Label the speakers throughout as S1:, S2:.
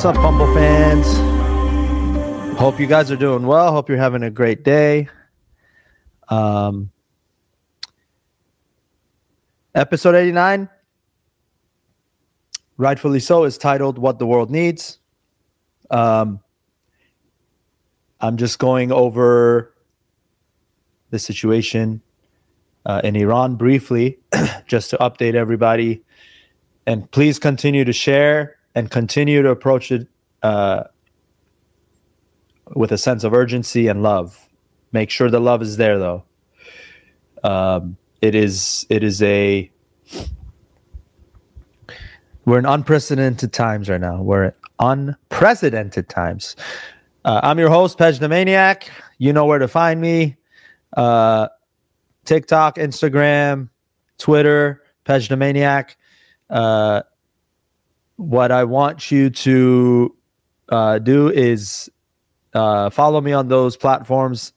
S1: What's up, pHumble fans? Hope you guys are doing well. Hope you're having a great day. Um, episode 89, rightfully so, is titled What the World Needs. Um, I'm just going over the situation uh, in Iran briefly, just to update everybody. And please continue to share and continue to approach it uh, with a sense of urgency and love. Make sure the love is there, though. Um, it is. It is a. We're in unprecedented times right now. We're in unprecedented times. Uh, I'm your host, Pej the Maniac. You know where to find me. Uh, TikTok, Instagram, Twitter, Pej the Maniac. Uh, what I want you to uh, do is uh, follow me on those platforms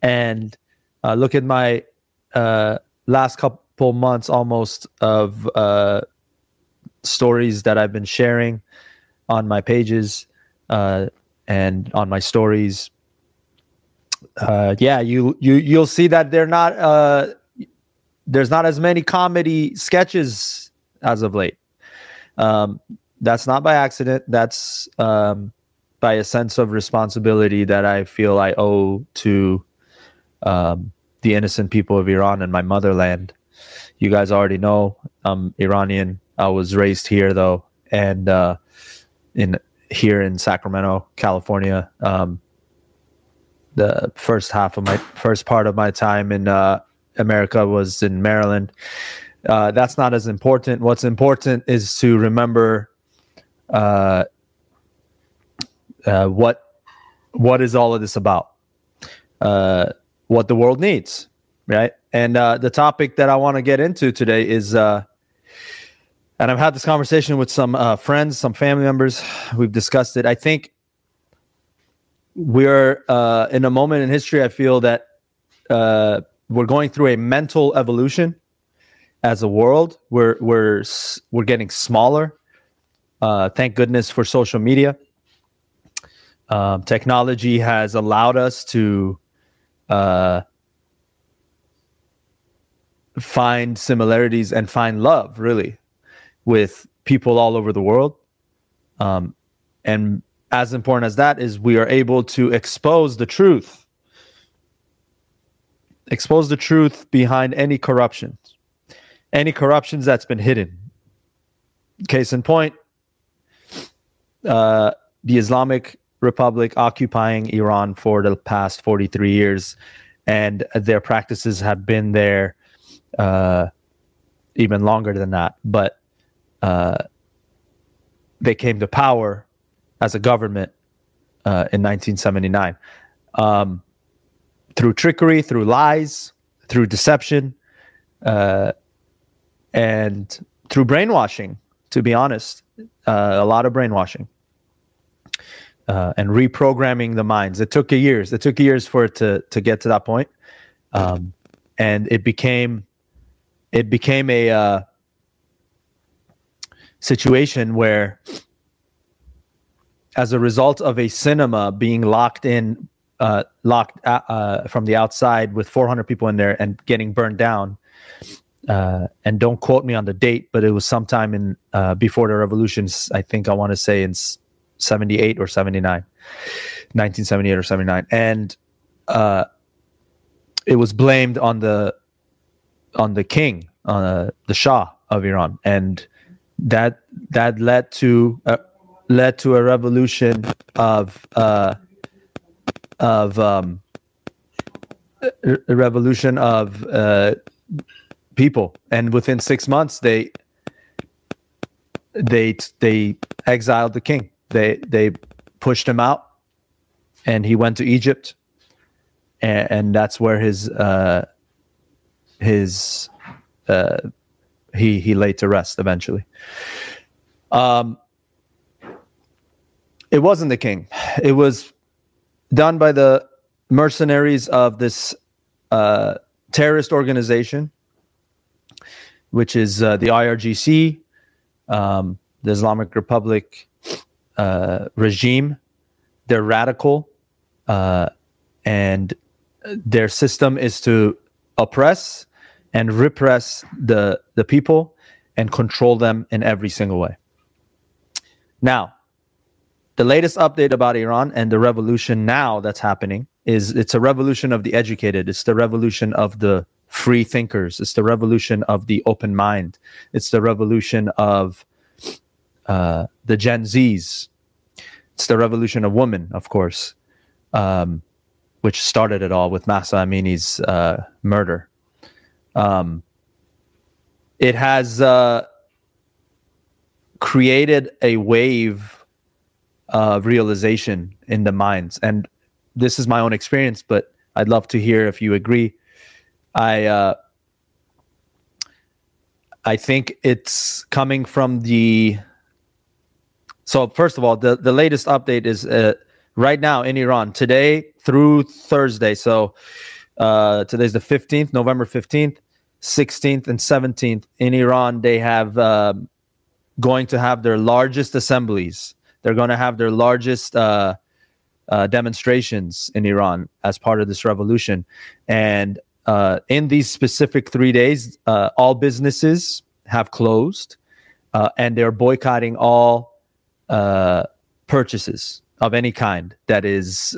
S1: and uh, look at my uh, last couple months almost of uh, stories that I've been sharing on my pages uh, and on my stories. yeah, you you you'll see that they're not there's not as many comedy sketches as of late. Um, that's not by accident. That's um, by a sense of responsibility that I feel I owe to um, the innocent people of Iran and my motherland. You guys already know I'm Iranian. I was raised here though, and uh, in here in Sacramento, California. Um, the first half of my first part of my time in uh, America was in Maryland, uh, that's not as important. What's important is to remember uh, uh, what what is all of this about, uh, what the world needs, right? And uh, the topic that I want to get into today is, uh, and I've had this conversation with some friends, some family members. We've discussed it. I think we're in a moment in history. I feel that we're going through a mental evolution as a world. We're we're we're getting smaller. Uh, thank goodness for social media. Um, technology has allowed us to uh, find similarities and find love, really, with people all over the world. Um, and as important as that is, we are able to expose the truth, expose the truth behind any corruption any corruptions that's been hidden. Case in point, uh, the Islamic Republic occupying Iran for the past 43 years, and their practices have been there uh, even longer than that. But uh, they came to power as a government uh, in 1979 um, through trickery, through lies, through deception. Uh, and through brainwashing, to be honest, uh, a lot of brainwashing uh, and reprogramming the minds. It took years. It took years for it to to get to that point, um, and it became it became a uh, situation where, as a result of a cinema being locked in, uh, locked uh, uh, from the outside with 400 people in there and getting burned down uh, and don't quote me on the date, but it was sometime in uh, before the revolutions. I think I want to say in 78 or 79, 1978 or 79. And uh, it was blamed on the on the king, uh, the Shah of Iran. And that that led to uh, led to a revolution of uh, of um, a revolution of people, and within six months they they they exiled the king. They they pushed him out, and he went to Egypt, and, and that's where his uh, his uh, he he laid to rest eventually. Um, it wasn't the king. It was done by the mercenaries of this uh, terrorist organization which is uh, the IRGC, um, the Islamic Republic uh, regime. They're radical, uh, and their system is to oppress and repress the the people and control them in every single way. Now, the latest update about Iran and the revolution now that's happening is it's a revolution of the educated. It's the revolution of the free thinkers. It's the revolution of the open mind. It's the revolution of uh, the Gen Zs. It's the revolution of women, of course, um, which started it all with Mahsa Amini's uh, murder. Um, it has uh, created a wave of realization in the minds. And this is my own experience, but I'd love to hear if you agree. I uh, I think it's coming from the. So first of all, the the latest update is uh, right now in Iran today through Thursday. So uh, today's the fifteenth, November fifteenth. 16th and 17th in Iran, they have uh, going to have their largest assemblies. They're going to have their largest uh, uh, demonstrations in Iran as part of this revolution. And uh, in these specific three days, uh, all businesses have closed uh, and they're boycotting all purchases of any kind that is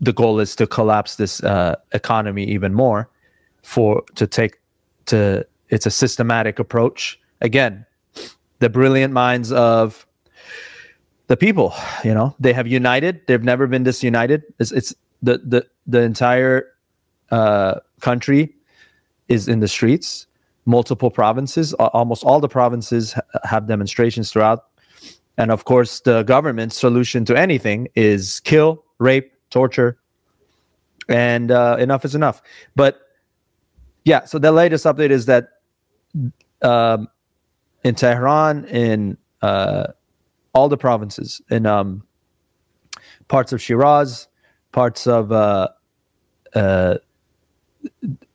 S1: the goal is to collapse this uh, economy even more for to take to it's a systematic approach. Again the brilliant minds of the people you know they have united. They've never been disunited. It's, it's the the the entire uh, country is in the streets. Multiple provinces almost all the provinces have demonstrations throughout. And of course the government's solution to anything is kill rape torture, and uh, enough is enough. But yeah, so the latest update is that um, in Tehran, in uh, all the provinces, in um, parts of Shiraz, parts of uh, uh,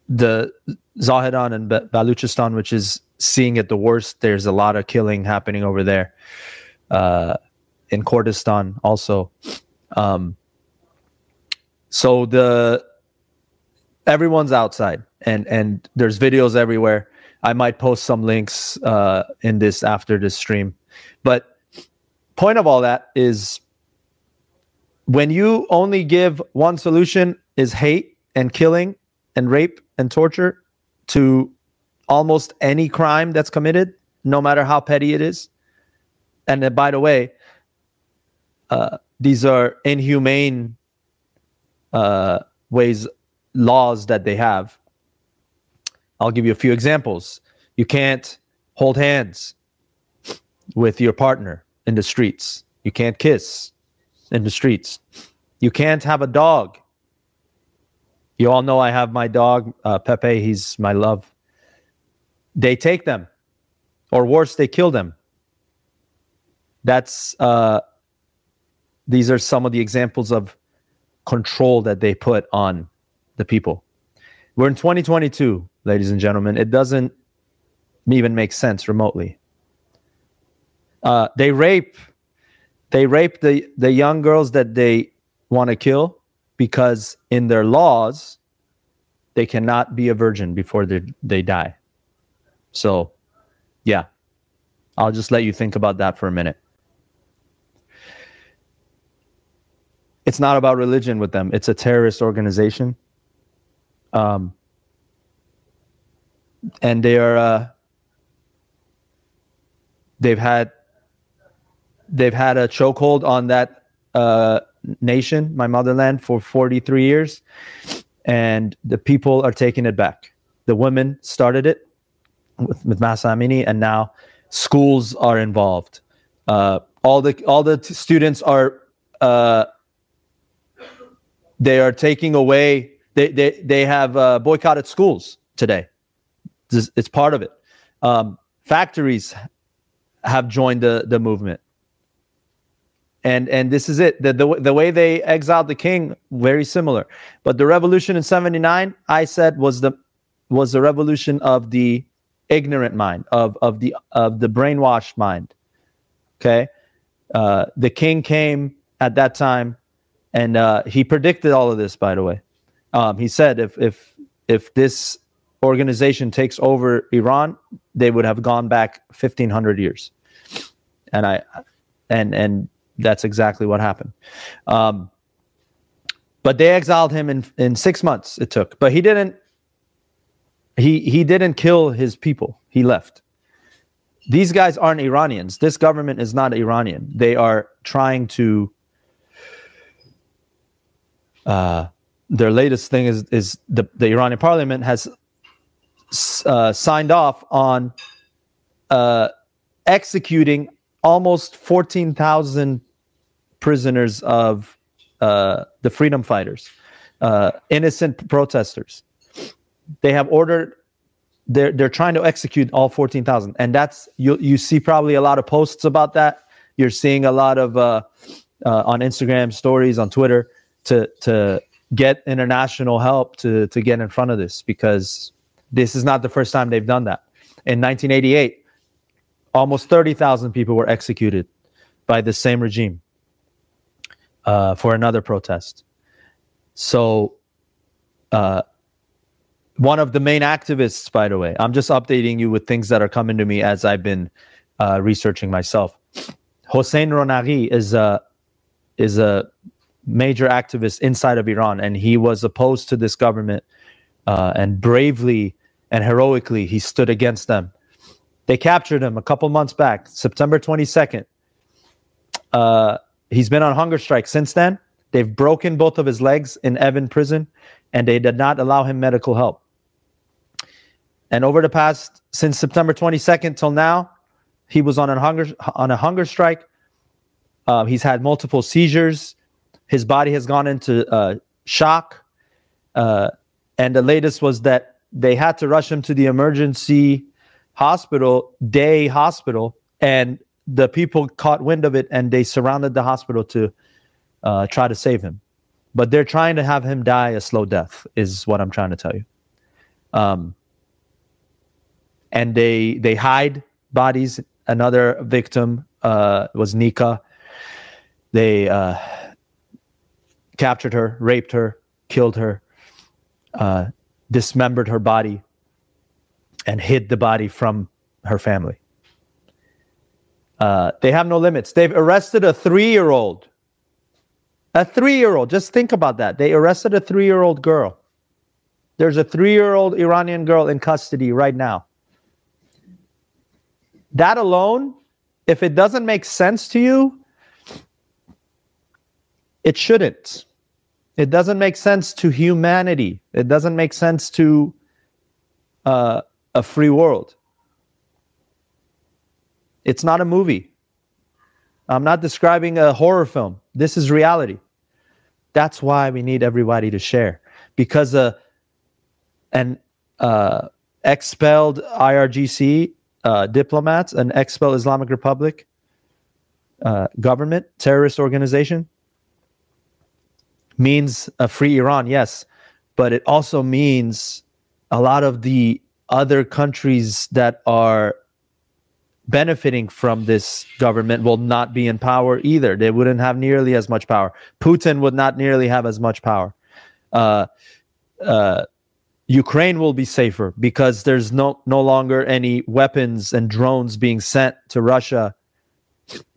S1: the Zahedan and Baluchistan, which is seeing it the worst. There's a lot of killing happening over there. Uh, in Kurdistan, also. Um, so the everyone's outside and and there's videos everywhere. I might post some links uh, in this after this stream. But point of all that is when you only give one solution is hate and killing and rape and torture to almost any crime that's committed, no matter how petty it is. And then, by the way, uh, these are inhumane uh, ways laws that they have. I'll give you a few examples. You can't hold hands with your partner in the streets. You can't kiss in the streets. You can't have a dog. You all know I have my dog, uh, Pepe. He's my love. They take them, or worse, they kill them. That's uh, these are some of the examples of control that they put on the people. We're in 2022, ladies and gentlemen. It doesn't even make sense remotely. Uh, they rape, they rape the the young girls that they want to kill because in their laws they cannot be a virgin before they they die. So, yeah, I'll just let you think about that for a minute. it's not about religion with them. It's a terrorist organization. Um, and they are uh, they've had they've had a chokehold on that uh, nation, my motherland, for 43 years, and the people are taking it back. The women started it with, with Mahsa Amini, and now schools are involved. Uh, all the all the t- students are uh, they are taking away. They they they have uh, boycotted schools today. It's, it's part of it. Um, factories have joined the the movement, and and this is it. The, the the way they exiled the king very similar. But the revolution in '79, I said, was the was the revolution of the ignorant mind of of the of the brainwashed mind Okay. Uh, the king came at that time and uh, he predicted all of this, by the way. Um, he said if, if, if this organization takes over Iran, they would have gone back 1500 years. And I, and, and that's exactly what happened. Um, but they exiled him in, in six months it took, but he didn't, he, he didn't kill his people. He left these guys aren't Iranians. This government is not Iranian. They are trying to. Uh, their latest thing is is the, the Iranian parliament has uh, signed off on uh, executing almost fourteen thousand prisoners of uh, the freedom fighters, uh, innocent protesters. They have ordered they're they're trying to execute all 14,000 and that's you you see probably a lot of posts about that. You're seeing a lot of uh, uh, on Instagram stories on Twitter to to get international help to to get in front of this because this is not the first time they've done that. In 1988 almost 30,000 people were executed by the same regime uh, for another protest so uh, one of the main activists, by the way. I'm just updating you with things that are coming to me as I've been uh, researching myself. Hossein Ronaghi is a is a major activist inside of Iran, and he was opposed to this government, uh, and bravely and heroically he stood against them. They captured him a couple months back, September 22nd. Uh, he's been on hunger strike since then. They've broken both of his legs in Evin prison, and they did not allow him medical help. And over the past since September 22nd till now, he was on a hunger on a hunger strike. Uh, he's had multiple seizures. His body has gone into uh, shock. Uh, and the latest was that they had to rush him to the emergency hospital, day hospital, and the people caught wind of it and they surrounded the hospital to uh, try to save him. But they're trying to have him die a slow death, is what I'm trying to tell you. Um, and they they hide bodies. Another victim uh, was Nika. They uh, captured her, raped her, killed her, uh, dismembered her body, and hid the body from her family. Uh, they have no limits. They've arrested a three-year-old. A three-year-old. Just think about that. They arrested a three-year-old girl. There's a three-year-old Iranian girl in custody right now that alone, if it doesn't make sense to you, it shouldn't. It doesn't make sense to humanity. It doesn't make sense to uh, a free world. It's not a movie. I'm not describing a horror film. This is reality. That's why we need everybody to share because uh, an uh, expelled IRGC uh, diplomats, an expel Islamic Republic uh, government, terrorist organization, means a free Iran, yes, but it also means a lot of the other countries that are benefiting from this government will not be in power either. They wouldn't have nearly as much power. Putin would not nearly have as much power. Uh, uh, Ukraine will be safer because there's no no longer any weapons and drones being sent to Russia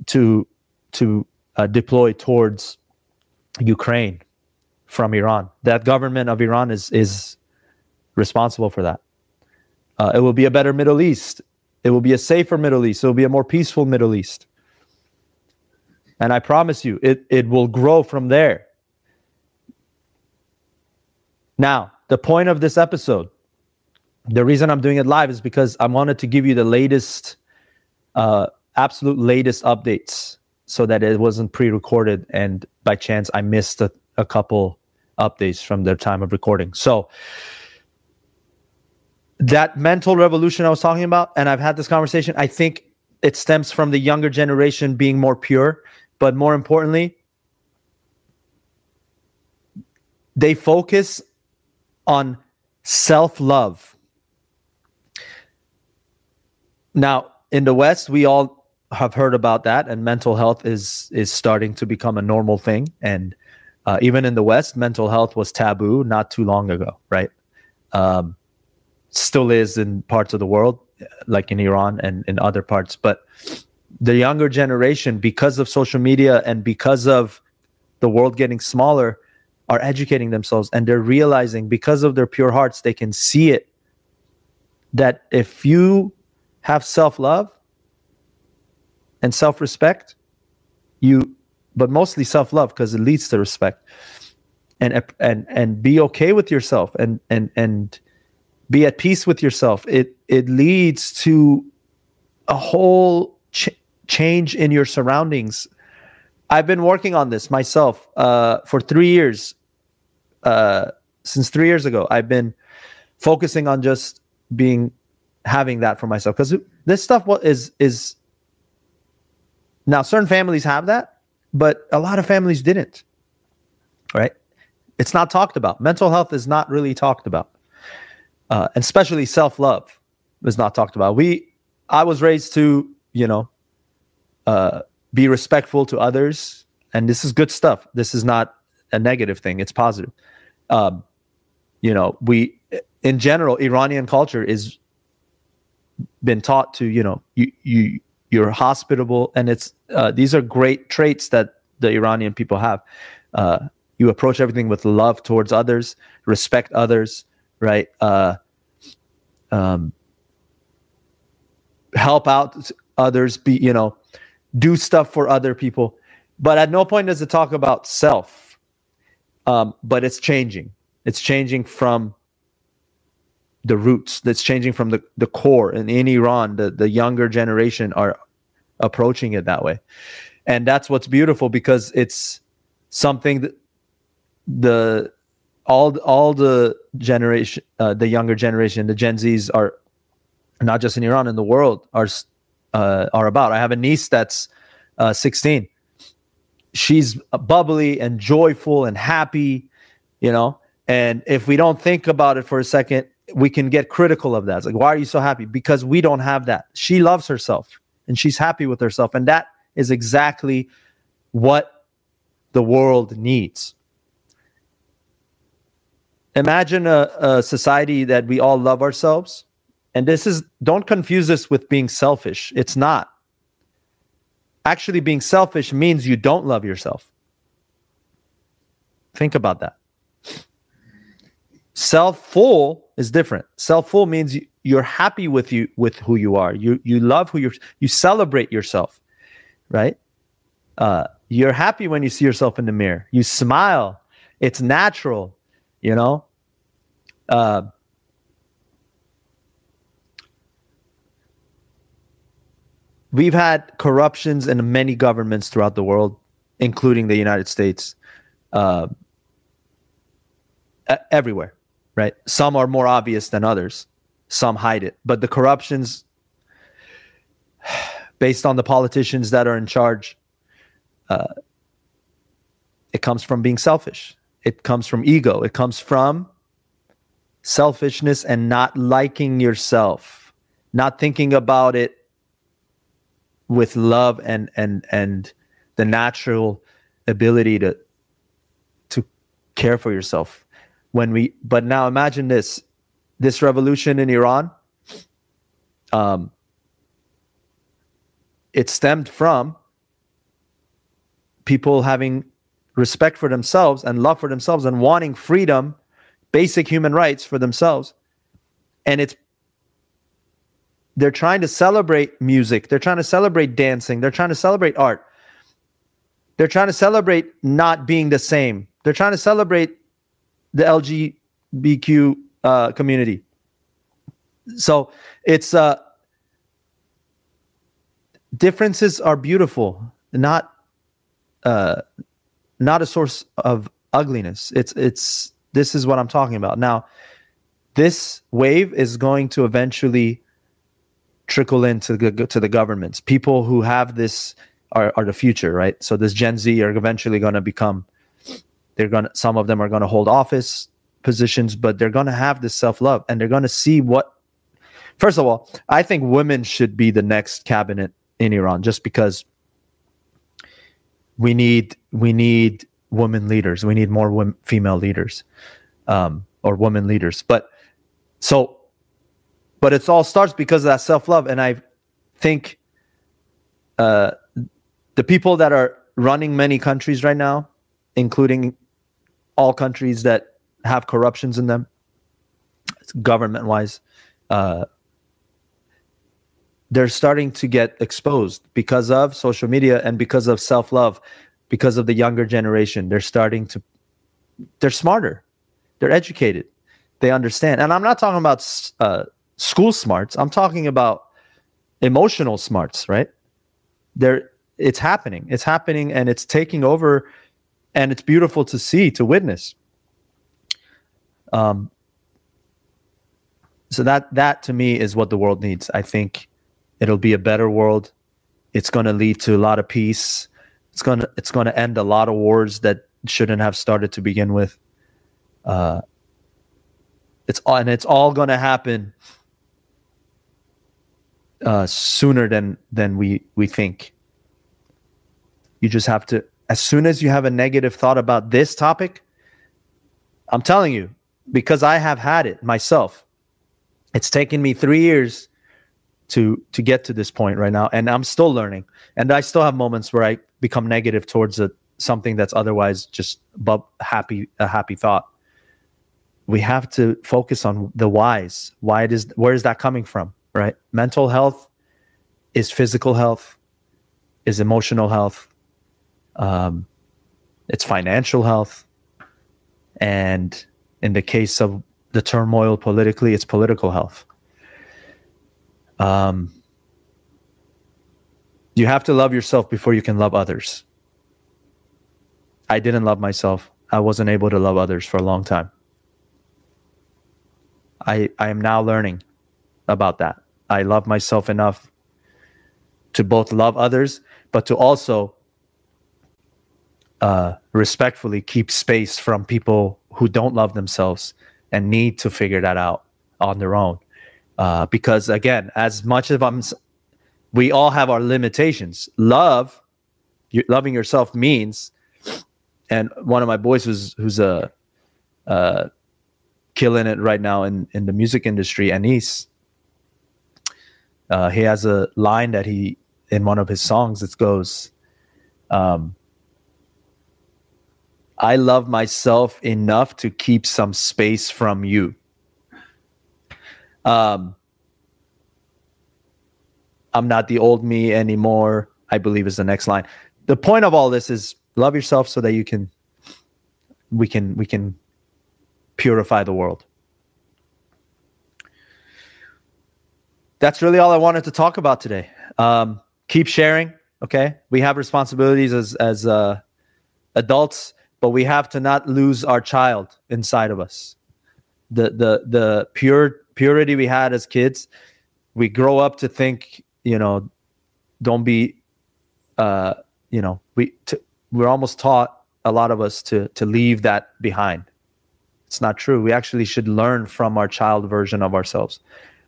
S1: to to uh, deploy towards Ukraine from Iran. That government of Iran is is responsible for that. Uh, it will be a better Middle East. It will be a safer Middle East. It will be a more peaceful Middle East. And I promise you, it, it will grow from there. Now, the point of this episode, the reason I'm doing it live is because I wanted to give you the latest, uh, absolute latest updates so that it wasn't pre recorded and by chance I missed a, a couple updates from their time of recording. So, that mental revolution I was talking about, and I've had this conversation, I think it stems from the younger generation being more pure, but more importantly, they focus on self love. Now, in the West, we all have heard about that, and mental health is is starting to become a normal thing. And uh, even in the West, mental health was taboo not too long ago, right? Um, still is in parts of the world, like in Iran and in other parts. But the younger generation, because of social media and because of the world getting smaller, are educating themselves and they're realizing because of their pure hearts, they can see it that if you have self love and self respect, you, but mostly self love because it leads to respect, and and and be okay with yourself and and and be at peace with yourself. It it leads to a whole ch- change in your surroundings. I've been working on this myself uh, for three years. Uh, since three years ago, I've been focusing on just being having that for myself because this stuff is is now certain families have that, but a lot of families didn't. Right? It's not talked about. Mental health is not really talked about, uh, and especially self love is not talked about. We, I was raised to you know uh, be respectful to others, and this is good stuff. This is not a negative thing; it's positive. Um, you know, we in general, Iranian culture is been taught to you know you you you're hospitable, and it's uh, these are great traits that the Iranian people have. Uh, you approach everything with love towards others, respect others, right? Uh, um, help out others, be you know do stuff for other people. But at no point does it talk about self. Um, but it's changing. It's changing from the roots. That's changing from the, the core. And in Iran, the, the younger generation are approaching it that way. And that's what's beautiful because it's something that the all all the generation uh, the younger generation the gen z's are not just in iran in the world are uh, are about. I have a niece that's uh, 16. She's bubbly and joyful and happy, you know. And if we don't think about it for a second, we can get critical of that. It's like, why are you so happy? Because we don't have that. She loves herself and she's happy with herself. And that is exactly what the world needs. Imagine a, a society that we all love ourselves and this is, don't confuse this with being selfish. It's not. Actually, being selfish means you don't love yourself. Think about that. Self-full is different. Self-full means you're happy with you with who you are. You you love who you're. you celebrate yourself, right? Uh, you're happy when you see yourself in the mirror. You smile. It's natural, you know. Uh, we've had corruptions in many governments throughout the world, including the United States, uh, everywhere, right? Some are more obvious than others, some hide it. But the corruptions, based on the politicians that are in charge, uh, it comes from being selfish. It comes from ego. It comes from selfishness and not liking yourself, not thinking about it with love and and and the natural ability to to care for yourself. When we but now imagine this this revolution in iran um it stemmed from people having respect for themselves and love for themselves and wanting freedom basic human rights for themselves. And it's they're trying to celebrate music. They're trying to celebrate dancing. They're trying to celebrate art. They're trying to celebrate not being the same. They're trying to celebrate the lgbtq uh, community. So it's uh differences are beautiful not uh not a source of ugliness. It's it's this is what i'm talking about now this wave is going to eventually trickle into the to the governments. People who have this are, are the future, right? So this Gen Z are eventually going to become. They're going to. Some of them are going to hold office positions, but they're going to have this self love, and they're going to see what. First of all, I think women should be the next cabinet in Iran just because we need we need women leaders. We need more women, female leaders, um, or women leaders. But so, but it all starts because of that self love, and I think uh, the people that are running many countries right now, including all countries that have corruptions in them, government wise, uh, they're starting to get exposed because of social media and because of self love, because of the younger generation. They're starting to, they're smarter, they're educated, they understand. And I'm not talking about uh, school smarts, I'm talking about emotional smarts, right? They're, it's happening, it's happening, and it's taking over, and it's beautiful to see, to witness. Um, so that that to me is what the world needs. I think It'll be a better world. It's going to lead to a lot of peace. It's to it's to end a lot of wars that shouldn't have started to begin with. Uh, it's and it's all going to happen uh, sooner than than we we think. You just have to as soon as you have a negative thought about this topic, I'm telling you, because I have had it myself. It's taken me three years to to get to this point right now. And i'm still learning. And i still have moments where i become negative towards a, something that's otherwise just but happy a happy thought. We have to focus on the whys. Why it is where is that coming from right? Mental health is physical health is emotional health um, it's financial health and in the case of the turmoil politically it's political health um, you have to love yourself before you can love others. I didn't love myself. I wasn't able to love others for a long time. I I am now learning about that. I love myself enough to both love others, but to also uh, respectfully keep space from people who don't love themselves and need to figure that out on their own uh, because again, as much as I'm, we all have our limitations. Love, you, loving yourself means, and one of my boys who's who's a, uh, killing it right now in in the music industry, Anis. Uh, he has a line that he in one of his songs. It goes, um, "I love myself enough to keep some space from you." Um, I'm not the old me anymore. I believe is the next line. The point of all this is love yourself so that you can we can we can purify the world. That's really all I wanted to talk about today. Um, keep sharing. Okay, we have responsibilities as as uh, adults, but we have to not lose our child inside of us. The the the pure purity we had as kids, we grow up to think, you know, don't be, uh, you know, we t- we're almost taught a lot of us to to leave that behind. It's not true. We actually should learn from our child version of ourselves,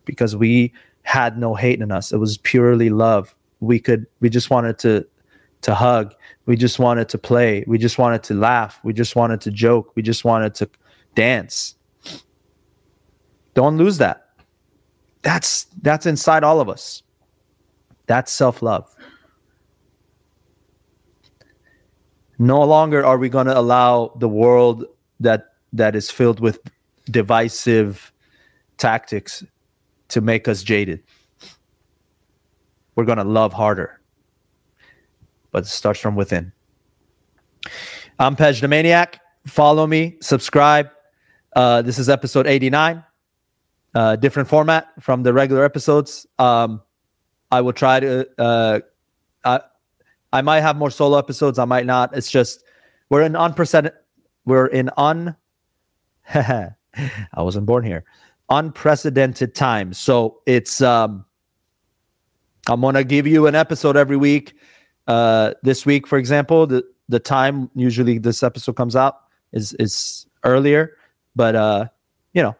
S1: because we had no hate in us. It was purely love. We could we just wanted to to hug. We just wanted to play. We just wanted to laugh. We just wanted to joke. We just wanted to dance. Don't lose that. That's that's inside all of us. That's self-love. No longer are we going to allow the world that that is filled with divisive tactics to make us jaded. We're going to love harder. But it starts from within. I'm Pej the Maniac. Follow me, subscribe. Uh, this is episode 89 uh, different format from the regular episodes. Um, I will try to. Uh, I I might have more solo episodes. I might not. It's just we're in unprecedented. We're in un. I wasn't born here. Unprecedented times. So it's. Um, I'm gonna give you an episode every week. Uh, this week, for example, the the time usually this episode comes out is is earlier, but uh, you know,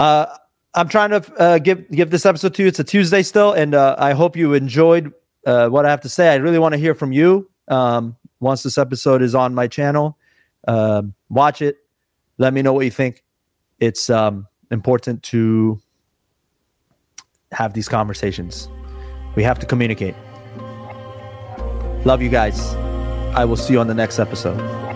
S1: uh, I'm trying to uh, give give this episode to you. It's a Tuesday still, and uh, I hope you enjoyed uh, what I have to say. I really want to hear from you. Um, once this episode is on my channel, um, watch it. Let me know what you think. It's um, important to have these conversations. We have to communicate. Love you guys. I will see you on the next episode.